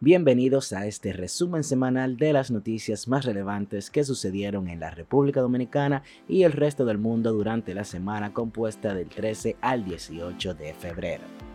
Bienvenidos a este resumen semanal de las noticias más relevantes que sucedieron en la República Dominicana y el resto del mundo durante la semana compuesta del 13 al 18 de febrero.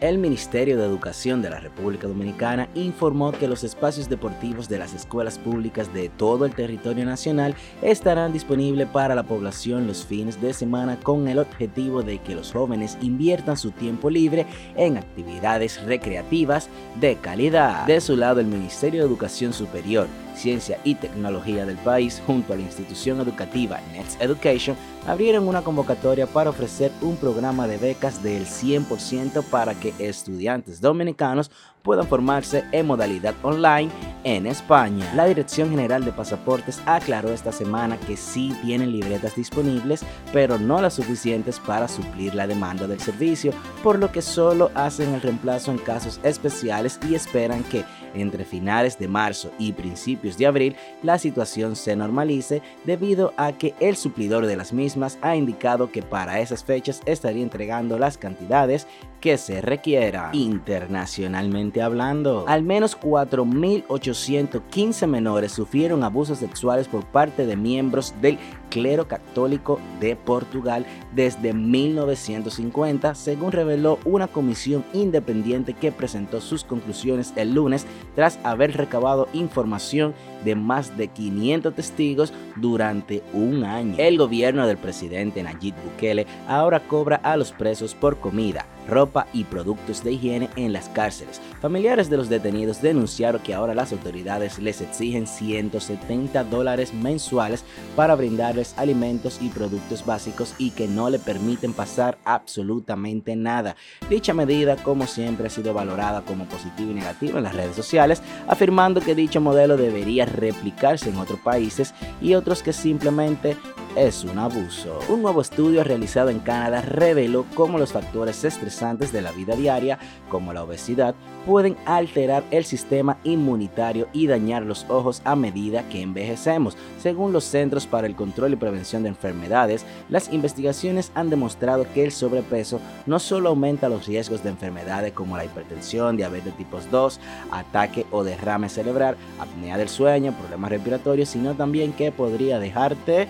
El Ministerio de Educación de la República Dominicana informó que los espacios deportivos de las escuelas públicas de todo el territorio nacional estarán disponibles para la población los fines de semana con el objetivo de que los jóvenes inviertan su tiempo libre en actividades recreativas de calidad. De su lado, el Ministerio de Educación Superior Ciencia y Tecnología del país, junto a la institución educativa Next Education, abrieron una convocatoria para ofrecer un programa de becas del 100% para que estudiantes dominicanos puedan formarse en modalidad online en España. La Dirección General de Pasaportes aclaró esta semana que sí tienen libretas disponibles, pero no las suficientes para suplir la demanda del servicio, por lo que solo hacen el reemplazo en casos especiales y esperan que entre finales de marzo y principios de abril la situación se normalice debido a que el suplidor de las mismas ha indicado que para esas fechas estaría entregando las cantidades que se requiera. Internacionalmente hablando, al menos 4.815 menores sufrieron abusos sexuales por parte de miembros del clero católico de Portugal desde 1950, según reveló una comisión independiente que presentó sus conclusiones el lunes tras haber recabado información de más de 500 testigos durante un año. El gobierno del presidente Nayib Bukele ahora cobra a los presos por comida, ropa y productos de higiene en las cárceles. Familiares de los detenidos denunciaron que ahora las autoridades les exigen 170 dólares mensuales para brindarles alimentos y productos básicos y que no le permiten pasar absolutamente nada. Dicha medida, como siempre, ha sido valorada como positiva y negativa en las redes sociales, afirmando que dicho modelo debería replicarse en otros países y otros que simplemente es un abuso. Un nuevo estudio realizado en Canadá reveló cómo los factores estresantes de la vida diaria, como la obesidad, pueden alterar el sistema inmunitario y dañar los ojos a medida que envejecemos. Según los Centros para el Control y Prevención de Enfermedades, las investigaciones han demostrado que el sobrepeso no solo aumenta los riesgos de enfermedades como la hipertensión, diabetes tipo 2, ataque o derrame cerebral, apnea del sueño, problemas respiratorios, sino también que podría dejarte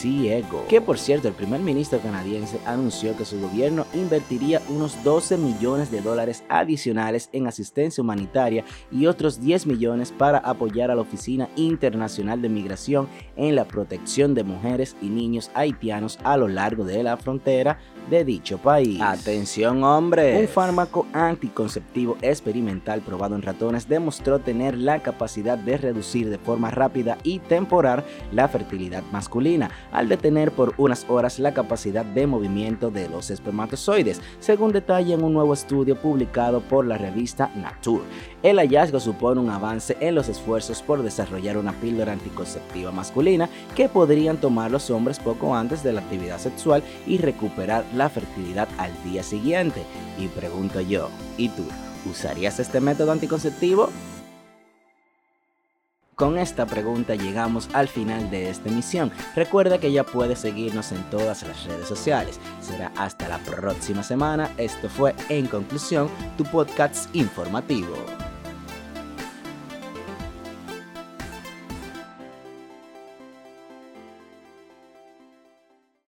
ciego. Que por cierto, el primer ministro canadiense anunció que su gobierno invertiría unos 12 millones de dólares adicionales en asistencia humanitaria y otros 10 millones para apoyar a la Oficina Internacional de Migración en la protección de mujeres y niños haitianos a lo largo de la frontera de dicho país. Atención hombre, un fármaco anticonceptivo experimental probado en ratones demostró tener la capacidad de reducir de forma rápida y temporal la fertilidad masculina, al detener por unas horas la capacidad de movimiento de los espermatozoides, según detalla en un nuevo estudio publicado por la revista Nature. El hallazgo supone un avance en los esfuerzos por desarrollar una píldora anticonceptiva masculina que podrían tomar los hombres poco antes de la actividad sexual y recuperar la fertilidad al día siguiente. Y pregunto yo, ¿y tú? ¿Usarías este método anticonceptivo? Con esta pregunta llegamos al final de esta emisión. Recuerda que ya puedes seguirnos en todas las redes sociales. Será hasta la próxima semana. Esto fue, en conclusión, tu podcast informativo.